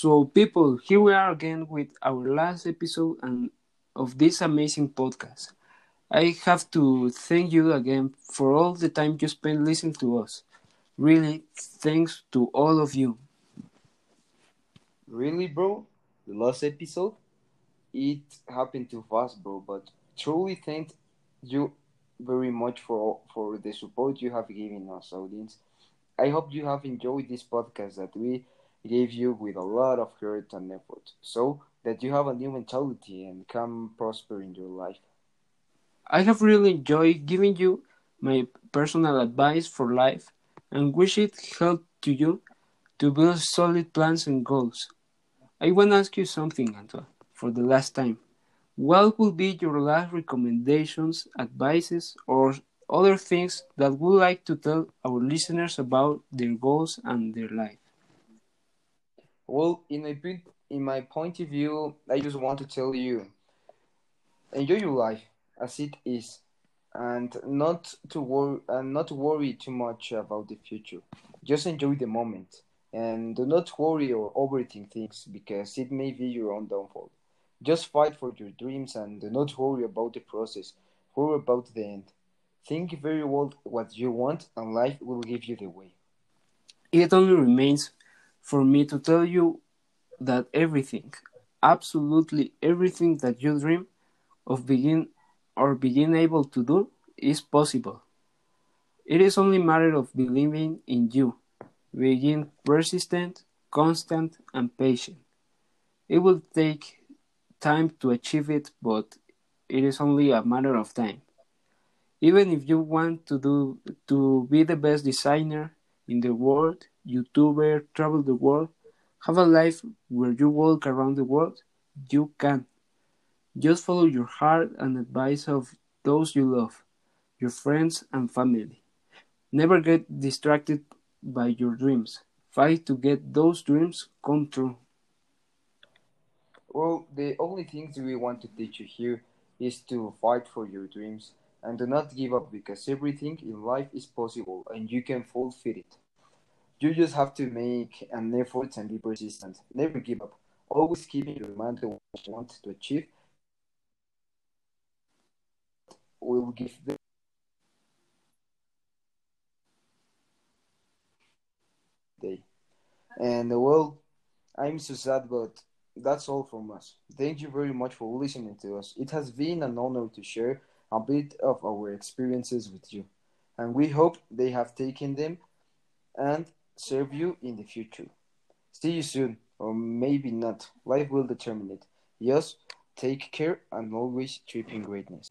So, people, here we are again with our last episode and of this amazing podcast. I have to thank you again for all the time you spent listening to us. Really, thanks to all of you. Really, bro? The last episode? It happened too fast, bro, but truly thank you very much for for the support you have given us, audience. I hope you have enjoyed this podcast that we gave you with a lot of heart and effort, so that you have a new mentality and can prosper in your life. I have really enjoyed giving you my personal advice for life and wish it helped to you to build solid plans and goals. I want to ask you something, Antoine, for the last time. What would be your last recommendations, advices, or other things that would like to tell our listeners about their goals and their life? Well, in my in my point of view, I just want to tell you, enjoy your life as it is, and not to worry and not worry too much about the future. Just enjoy the moment, and do not worry or overthink things because it may be your own downfall. Just fight for your dreams and do not worry about the process. Worry about the end. Think very well what you want, and life will give you the way. It only remains for me to tell you that everything, absolutely everything that you dream of begin or begin able to do is possible. It is only a matter of believing in you, being persistent, constant, and patient. It will take time to achieve it, but it is only a matter of time. Even if you want to do to be the best designer in the world, YouTuber, travel the world, have a life where you walk around the world, you can. Just follow your heart and advice of those you love, your friends and family. Never get distracted by your dreams. Fight to get those dreams come true. Well, the only things we want to teach you here is to fight for your dreams and do not give up because everything in life is possible and you can fulfill it. You just have to make an effort and be persistent. Never give up. Always keep in mind what you want to achieve will give them day. And well, I'm so sad, but that's all from us. Thank you very much for listening to us. It has been an honor to share a bit of our experiences with you, and we hope they have taken them and serve you in the future. See you soon, or maybe not. Life will determine it. Yes, take care and always trip in greatness.